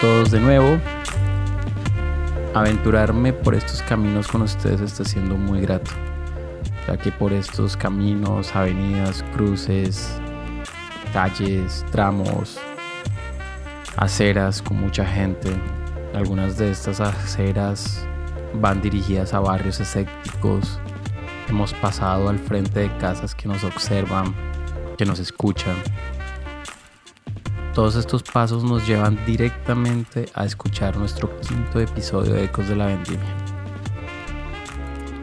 todos de nuevo. Aventurarme por estos caminos con ustedes está siendo muy grato, ya que por estos caminos, avenidas, cruces, calles, tramos, aceras con mucha gente, algunas de estas aceras van dirigidas a barrios escépticos. Hemos pasado al frente de casas que nos observan, que nos escuchan todos estos pasos nos llevan directamente a escuchar nuestro quinto episodio de Ecos de la Vendimia.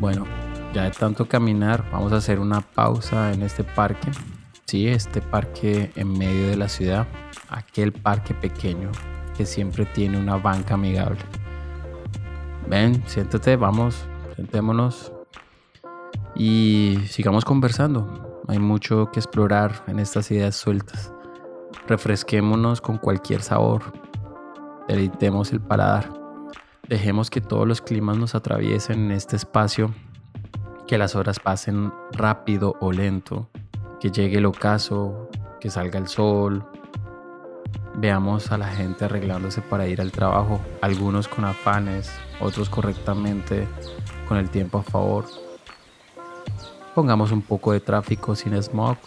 Bueno, ya de tanto caminar, vamos a hacer una pausa en este parque. Sí, este parque en medio de la ciudad, aquel parque pequeño que siempre tiene una banca amigable. Ven, siéntate, vamos, sentémonos y sigamos conversando. Hay mucho que explorar en estas ideas sueltas. Refresquémonos con cualquier sabor. Deleitemos el paladar. Dejemos que todos los climas nos atraviesen en este espacio. Que las horas pasen rápido o lento. Que llegue el ocaso. Que salga el sol. Veamos a la gente arreglándose para ir al trabajo. Algunos con afanes, otros correctamente, con el tiempo a favor. Pongamos un poco de tráfico sin smog,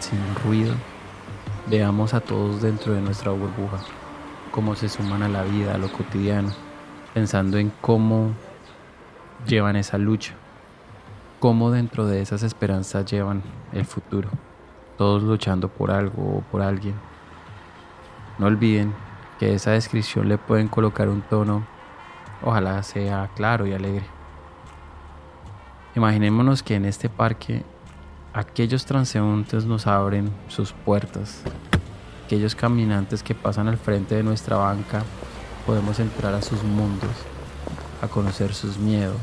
sin ruido Veamos a todos dentro de nuestra burbuja, cómo se suman a la vida, a lo cotidiano, pensando en cómo llevan esa lucha, cómo dentro de esas esperanzas llevan el futuro, todos luchando por algo o por alguien. No olviden que esa descripción le pueden colocar un tono, ojalá sea claro y alegre. Imaginémonos que en este parque aquellos transeúntes nos abren sus puertas. Aquellos caminantes que pasan al frente de nuestra banca, podemos entrar a sus mundos, a conocer sus miedos,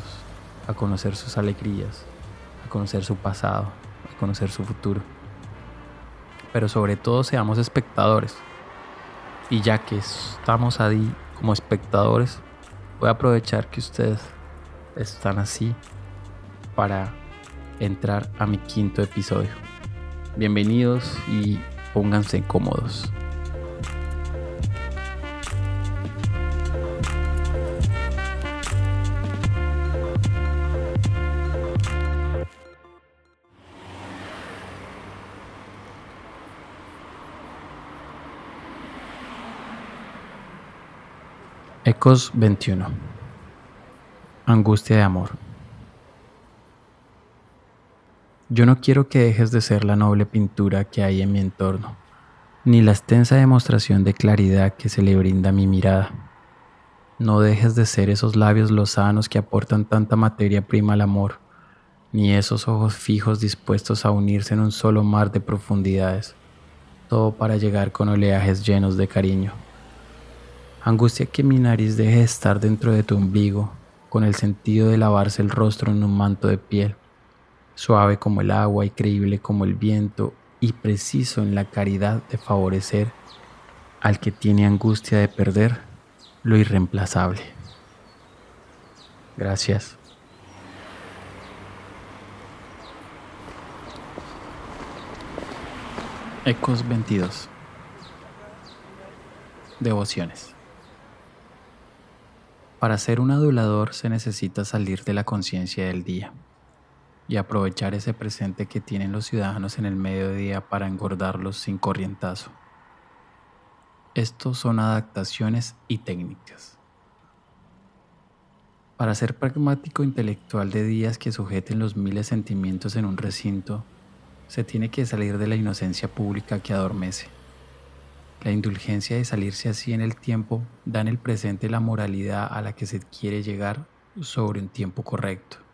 a conocer sus alegrías, a conocer su pasado, a conocer su futuro. Pero sobre todo seamos espectadores. Y ya que estamos ahí como espectadores, voy a aprovechar que ustedes están así para entrar a mi quinto episodio. Bienvenidos y pónganse cómodos. Ecos 21 Angustia de amor Yo no quiero que dejes de ser la noble pintura que hay en mi entorno, ni la extensa demostración de claridad que se le brinda a mi mirada. No dejes de ser esos labios lozanos que aportan tanta materia prima al amor, ni esos ojos fijos dispuestos a unirse en un solo mar de profundidades, todo para llegar con oleajes llenos de cariño. Angustia que mi nariz deje de estar dentro de tu ombligo, con el sentido de lavarse el rostro en un manto de piel suave como el agua y creíble como el viento y preciso en la caridad de favorecer al que tiene angustia de perder lo irreemplazable. Gracias. Ecos 22 Devociones Para ser un adulador se necesita salir de la conciencia del día y aprovechar ese presente que tienen los ciudadanos en el mediodía para engordarlos sin corrientazo. Estos son adaptaciones y técnicas. Para ser pragmático intelectual de días que sujeten los miles sentimientos en un recinto, se tiene que salir de la inocencia pública que adormece. La indulgencia de salirse así en el tiempo da en el presente la moralidad a la que se quiere llegar sobre un tiempo correcto.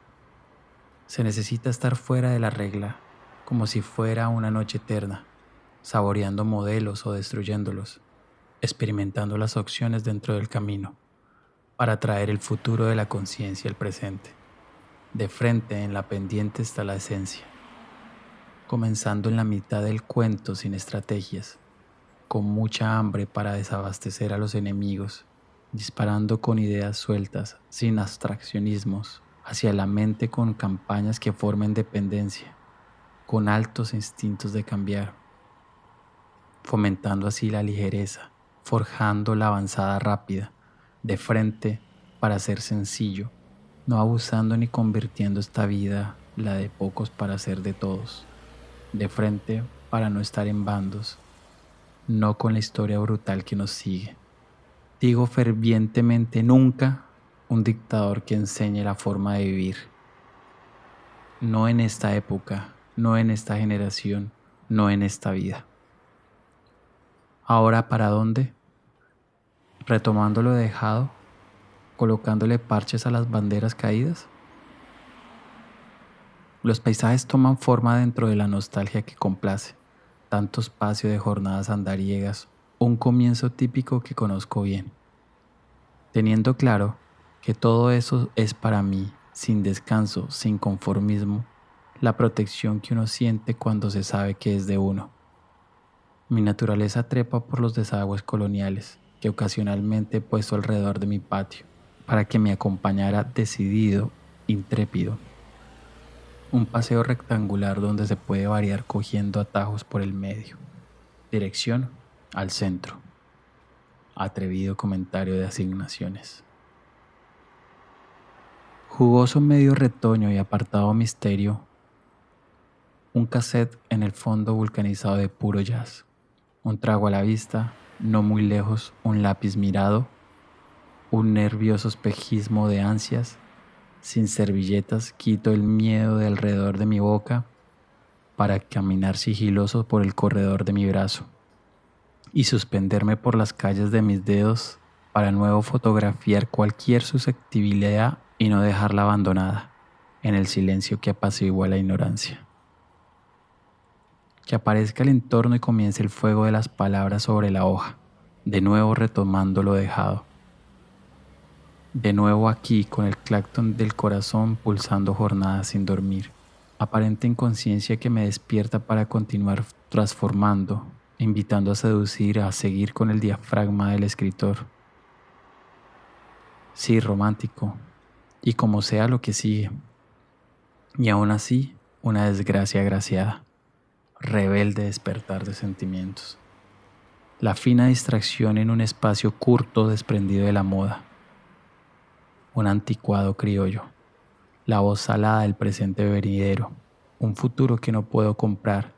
Se necesita estar fuera de la regla, como si fuera una noche eterna, saboreando modelos o destruyéndolos, experimentando las opciones dentro del camino, para traer el futuro de la conciencia al presente. De frente en la pendiente está la esencia, comenzando en la mitad del cuento sin estrategias, con mucha hambre para desabastecer a los enemigos, disparando con ideas sueltas, sin abstraccionismos, hacia la mente con campañas que formen dependencia, con altos instintos de cambiar, fomentando así la ligereza, forjando la avanzada rápida, de frente para ser sencillo, no abusando ni convirtiendo esta vida, la de pocos para ser de todos, de frente para no estar en bandos, no con la historia brutal que nos sigue. Digo fervientemente nunca un dictador que enseñe la forma de vivir. No en esta época, no en esta generación, no en esta vida. Ahora, ¿para dónde? Retomando lo dejado, colocándole parches a las banderas caídas. Los paisajes toman forma dentro de la nostalgia que complace, tanto espacio de jornadas andariegas, un comienzo típico que conozco bien. Teniendo claro que todo eso es para mí, sin descanso, sin conformismo, la protección que uno siente cuando se sabe que es de uno. Mi naturaleza trepa por los desagües coloniales que ocasionalmente he puesto alrededor de mi patio para que me acompañara decidido, intrépido. Un paseo rectangular donde se puede variar cogiendo atajos por el medio. Dirección al centro. Atrevido comentario de asignaciones. Jugoso medio retoño y apartado misterio. Un cassette en el fondo vulcanizado de puro jazz. Un trago a la vista, no muy lejos, un lápiz mirado. Un nervioso espejismo de ansias. Sin servilletas quito el miedo de alrededor de mi boca para caminar sigiloso por el corredor de mi brazo y suspenderme por las calles de mis dedos para nuevo fotografiar cualquier susceptibilidad y no dejarla abandonada en el silencio que apacigua la ignorancia. Que aparezca el entorno y comience el fuego de las palabras sobre la hoja, de nuevo retomando lo dejado. De nuevo aquí con el clacton del corazón pulsando jornadas sin dormir, aparente inconsciencia que me despierta para continuar transformando, invitando a seducir, a seguir con el diafragma del escritor. Sí, romántico, y como sea lo que sigue. Y aún así, una desgracia agraciada, rebelde despertar de sentimientos. La fina distracción en un espacio curto desprendido de la moda. Un anticuado criollo. La voz salada del presente venidero. Un futuro que no puedo comprar.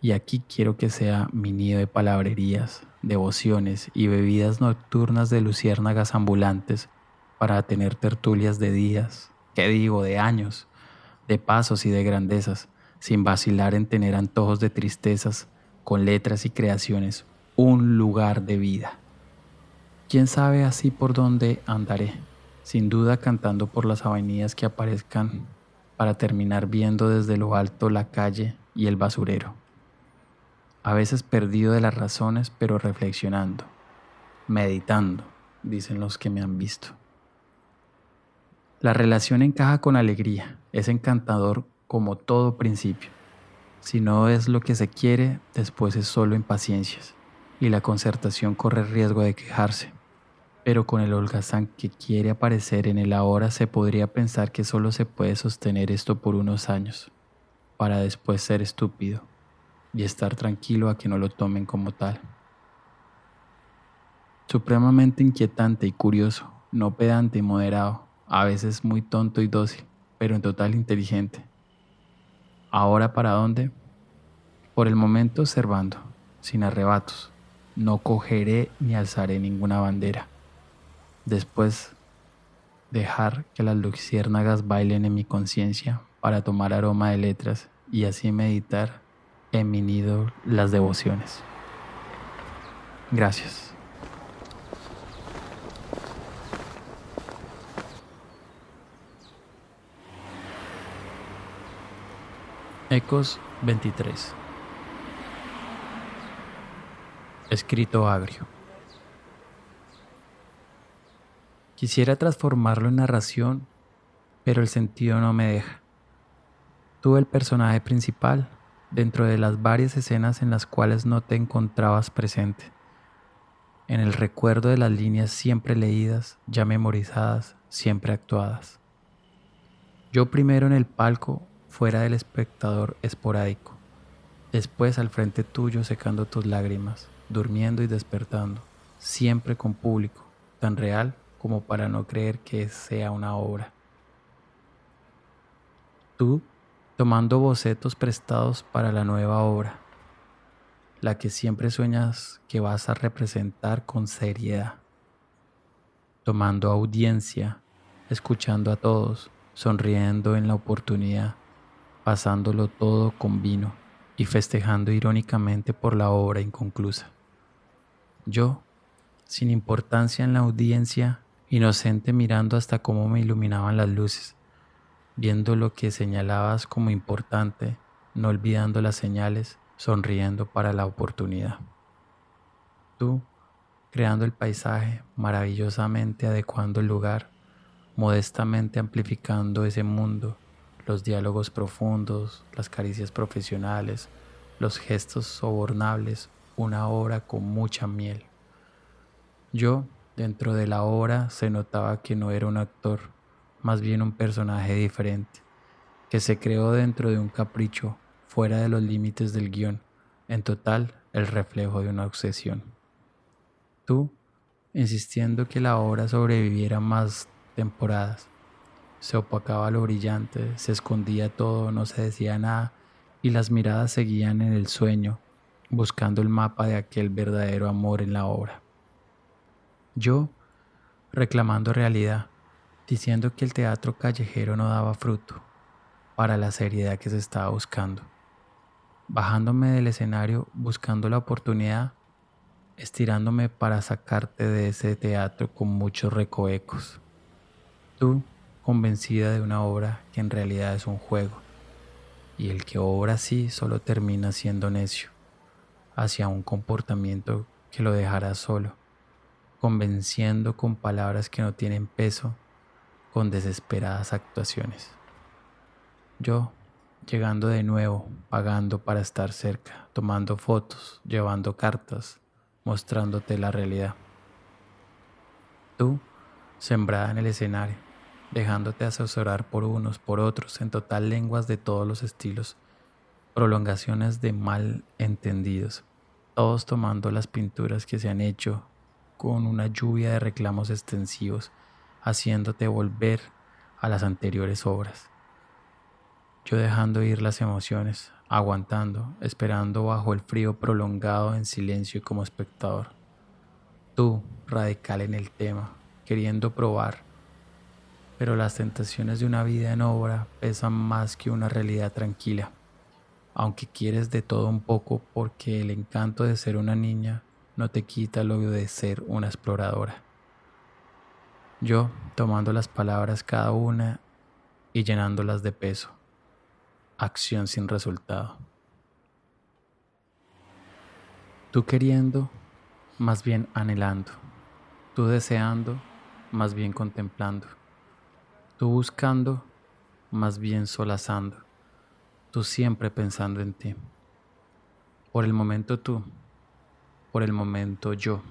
Y aquí quiero que sea mi nido de palabrerías, devociones y bebidas nocturnas de luciérnagas ambulantes para tener tertulias de días, que digo, de años, de pasos y de grandezas, sin vacilar en tener antojos de tristezas, con letras y creaciones, un lugar de vida. ¿Quién sabe así por dónde andaré? Sin duda cantando por las avenidas que aparezcan para terminar viendo desde lo alto la calle y el basurero. A veces perdido de las razones, pero reflexionando, meditando, dicen los que me han visto. La relación encaja con alegría, es encantador como todo principio. Si no es lo que se quiere, después es solo impaciencias y la concertación corre riesgo de quejarse. Pero con el holgazán que quiere aparecer en el ahora se podría pensar que solo se puede sostener esto por unos años, para después ser estúpido y estar tranquilo a que no lo tomen como tal. Supremamente inquietante y curioso, no pedante y moderado, a veces muy tonto y dócil, pero en total inteligente. ¿Ahora para dónde? Por el momento observando, sin arrebatos. No cogeré ni alzaré ninguna bandera. Después, dejar que las luciérnagas bailen en mi conciencia para tomar aroma de letras y así meditar en mi nido las devociones. Gracias. Ecos 23 Escrito agrio Quisiera transformarlo en narración, pero el sentido no me deja. Tuve el personaje principal dentro de las varias escenas en las cuales no te encontrabas presente. En el recuerdo de las líneas siempre leídas, ya memorizadas, siempre actuadas. Yo primero en el palco fuera del espectador esporádico, después al frente tuyo secando tus lágrimas, durmiendo y despertando, siempre con público, tan real como para no creer que sea una obra. Tú tomando bocetos prestados para la nueva obra, la que siempre sueñas que vas a representar con seriedad, tomando audiencia, escuchando a todos, sonriendo en la oportunidad, pasándolo todo con vino y festejando irónicamente por la obra inconclusa. Yo, sin importancia en la audiencia, inocente mirando hasta cómo me iluminaban las luces, viendo lo que señalabas como importante, no olvidando las señales, sonriendo para la oportunidad. Tú, creando el paisaje, maravillosamente adecuando el lugar, modestamente amplificando ese mundo, los diálogos profundos, las caricias profesionales, los gestos sobornables, una obra con mucha miel. Yo, dentro de la obra, se notaba que no era un actor, más bien un personaje diferente, que se creó dentro de un capricho, fuera de los límites del guion, en total el reflejo de una obsesión. Tú, insistiendo que la obra sobreviviera más temporadas, se opacaba lo brillante, se escondía todo, no se decía nada, y las miradas seguían en el sueño, buscando el mapa de aquel verdadero amor en la obra. Yo, reclamando realidad, diciendo que el teatro callejero no daba fruto para la seriedad que se estaba buscando. Bajándome del escenario buscando la oportunidad, estirándome para sacarte de ese teatro con muchos recoecos. Tú, convencida de una obra que en realidad es un juego, y el que obra así solo termina siendo necio, hacia un comportamiento que lo dejará solo, convenciendo con palabras que no tienen peso con desesperadas actuaciones. Yo, llegando de nuevo, pagando para estar cerca, tomando fotos, llevando cartas, mostrándote la realidad. Tú, sembrada en el escenario, dejándote asesorar por unos, por otros, en total lenguas de todos los estilos, prolongaciones de mal entendidos, todos tomando las pinturas que se han hecho con una lluvia de reclamos extensivos haciéndote volver a las anteriores obras. Yo dejando ir las emociones, aguantando, esperando bajo el frío prolongado en silencio como espectador. Tú, radical en el tema, queriendo probar, pero las tentaciones de una vida en obra pesan más que una realidad tranquila, aunque quieres de todo un poco porque el encanto de ser una niña no te quita lo de ser una exploradora. Yo tomando las palabras cada una y llenándolas de peso. Acción sin resultado. Tú queriendo, más bien anhelando. Tú deseando, más bien contemplando. Tú buscando, más bien solazando. Tú siempre pensando en ti. Por el momento tú, por el momento yo.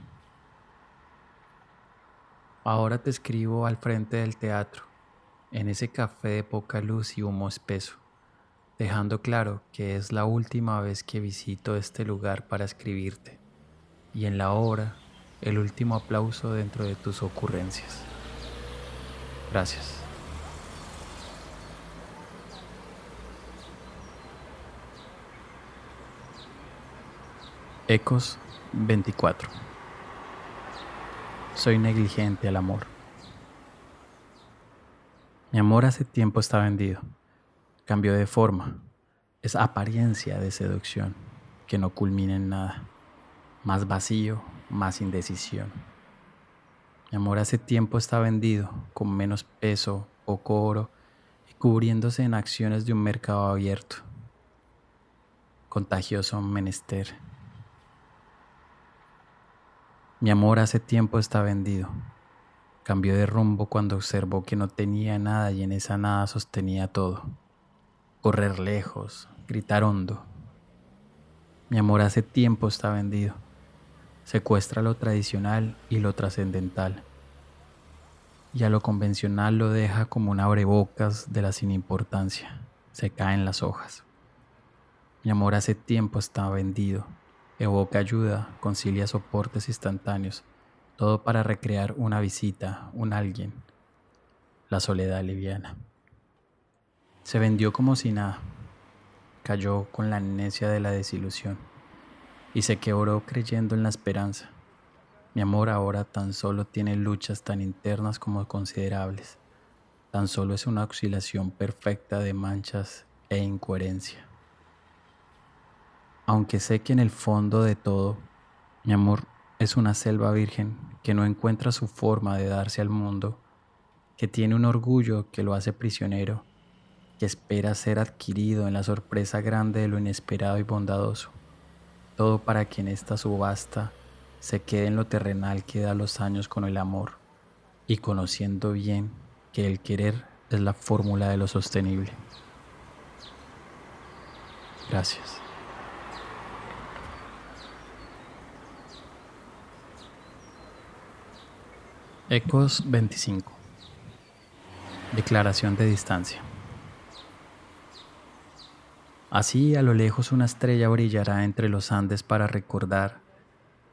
Ahora te escribo al frente del teatro, en ese café de poca luz y humo espeso, dejando claro que es la última vez que visito este lugar para escribirte, y en la obra el último aplauso dentro de tus ocurrencias. Gracias. Ecos 24 soy negligente al amor. Mi amor hace tiempo está vendido. Cambió de forma. Es apariencia de seducción que no culmina en nada. Más vacío, más indecisión. Mi amor hace tiempo está vendido, con menos peso, poco oro y cubriéndose en acciones de un mercado abierto. Contagioso menester mi amor hace tiempo está vendido. Cambió de rumbo cuando observó que no tenía nada y en esa nada sostenía todo. Correr lejos, gritar hondo. Mi amor hace tiempo está vendido. Secuestra lo tradicional y lo trascendental. Y a lo convencional lo deja como un abrebocas de la sin importancia. Se caen las hojas. Mi amor hace tiempo está vendido evoca ayuda, concilia soportes instantáneos, Todo para recrear una visita, un alguien, la soledad liviana. Se vendió como si nada, cayó con la amnesia de la desilusión y se quebró creyendo en la esperanza. Mi amor ahora tan solo tiene luchas tan internas como considerables. Tan solo es una oscilación perfecta de manchas e incoherencia. Aunque sé que en el fondo de todo, mi amor es una selva virgen que no encuentra su forma de darse al mundo, que tiene un orgullo que lo hace prisionero, que espera ser adquirido en la sorpresa grande de lo inesperado y bondadoso. Todo para que en esta subasta se quede en lo terrenal que da los años con el amor y conociendo bien que el querer es la fórmula de lo sostenible. Gracias. Ecos 25. Declaración de distancia. Así a lo lejos una estrella brillará entre los Andes para recordar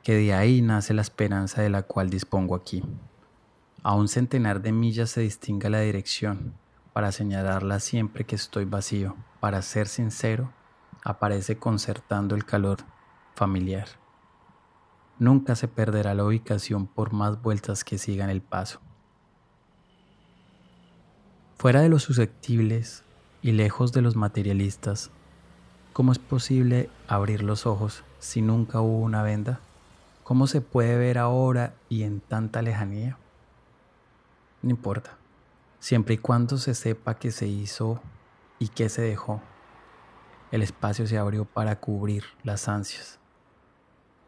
que de ahí nace la esperanza de la cual dispongo aquí. A un centenar de millas se distinga la dirección, para señalarla siempre que estoy vacío, para ser sincero, aparece concertando el calor familiar. Nunca se perderá la ubicación por más vueltas que sigan el paso. Fuera de los susceptibles y lejos de los materialistas, ¿cómo es posible abrir los ojos si nunca hubo una venda? ¿Cómo se puede ver ahora y en tanta lejanía? No importa, siempre y cuando se sepa qué se hizo y qué se dejó. El espacio se abrió para cubrir las ansias,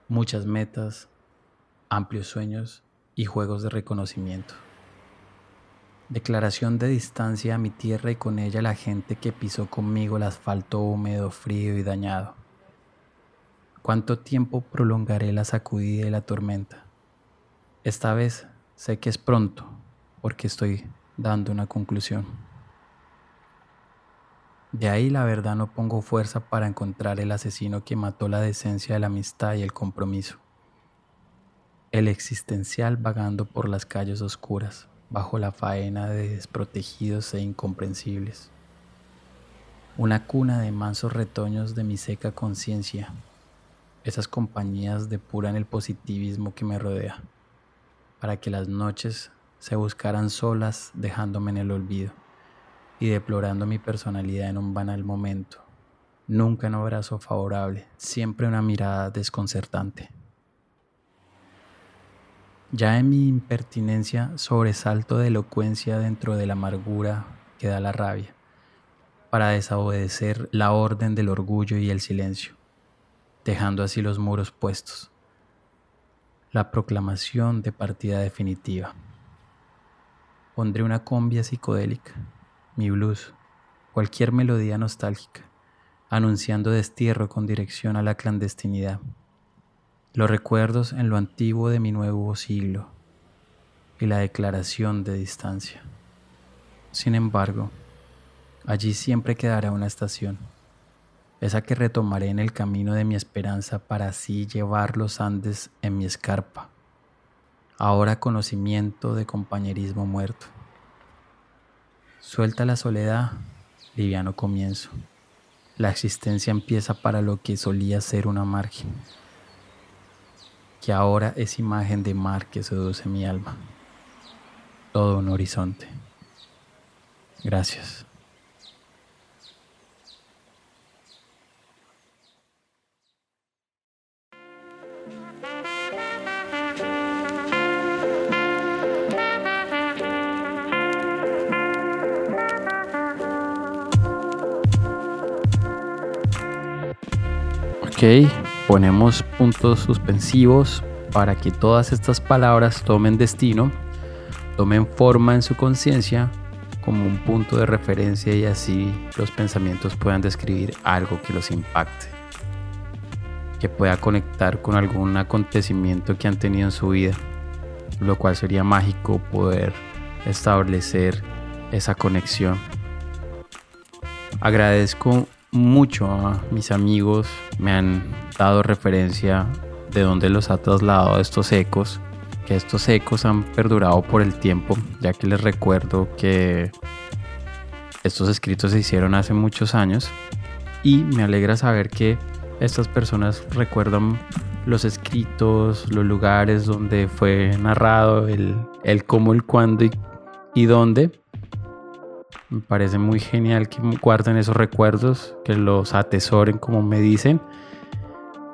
muchas metas, amplios sueños y juegos de reconocimiento. Declaración de distancia a mi tierra y con ella la gente que pisó conmigo el asfalto húmedo, frío y dañado. ¿Cuánto tiempo prolongaré la sacudida y la tormenta? Esta vez sé que es pronto, porque estoy dando una conclusión. De ahí la verdad no pongo fuerza para encontrar el asesino que mató la decencia de la amistad y el compromiso. El existencial vagando por las calles oscuras, bajo la faena de desprotegidos e incomprensibles. Una cuna de mansos retoños de mi seca conciencia esas compañías depuran el positivismo que me rodea, para que las noches se buscaran solas dejándome en el olvido y deplorando mi personalidad en un banal momento. Nunca un abrazo favorable, siempre una mirada desconcertante. Ya en mi impertinencia sobresalto de elocuencia dentro de la amargura que da la rabia, para desobedecer la orden del orgullo y el silencio dejando así los muros puestos. La proclamación de partida definitiva. Pondré una combia psicodélica, mi blues, cualquier melodía nostálgica, anunciando destierro con dirección a la clandestinidad. Los recuerdos en lo antiguo de mi nuevo siglo y la declaración de distancia. Sin embargo, allí siempre quedará una estación esa que retomaré en el camino de mi esperanza para así llevar los Andes en mi escarpa. Ahora conocimiento de compañerismo muerto. Suelta la soledad, liviano comienzo. La existencia empieza para lo que solía ser una margen, que ahora es imagen de mar que seduce mi alma. Todo un horizonte. Gracias. Ponemos puntos suspensivos para que todas estas palabras tomen destino, tomen forma en su conciencia como un punto de referencia y así los pensamientos puedan describir algo que los impacte, que pueda conectar con algún acontecimiento que han tenido en su vida, lo cual sería mágico poder establecer esa conexión. Agradezco mucho a mis amigos, me han dado referencia de dónde los ha trasladado estos ecos que estos ecos han perdurado por el tiempo, ya que les recuerdo que estos escritos se hicieron hace muchos años y me alegra saber que estas personas recuerdan los escritos, los lugares donde fue narrado, el, el cómo, el cuándo y, y dónde. Me parece muy genial que guarden esos recuerdos, que los atesoren como me dicen.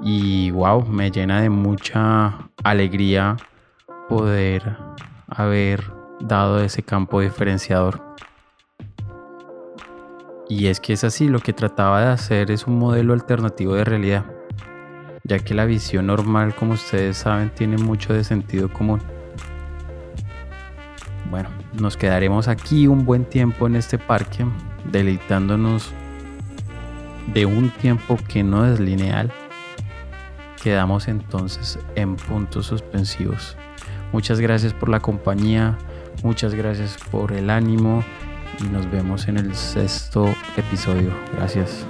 Y wow, me llena de mucha alegría poder haber dado ese campo diferenciador. Y es que es así, lo que trataba de hacer es un modelo alternativo de realidad, ya que la visión normal, como ustedes saben, tiene mucho de sentido común. Bueno, nos quedaremos aquí un buen tiempo en este parque, deleitándonos de un tiempo que no es lineal. Quedamos entonces en puntos suspensivos. Muchas gracias por la compañía, muchas gracias por el ánimo y nos vemos en el sexto episodio. Gracias.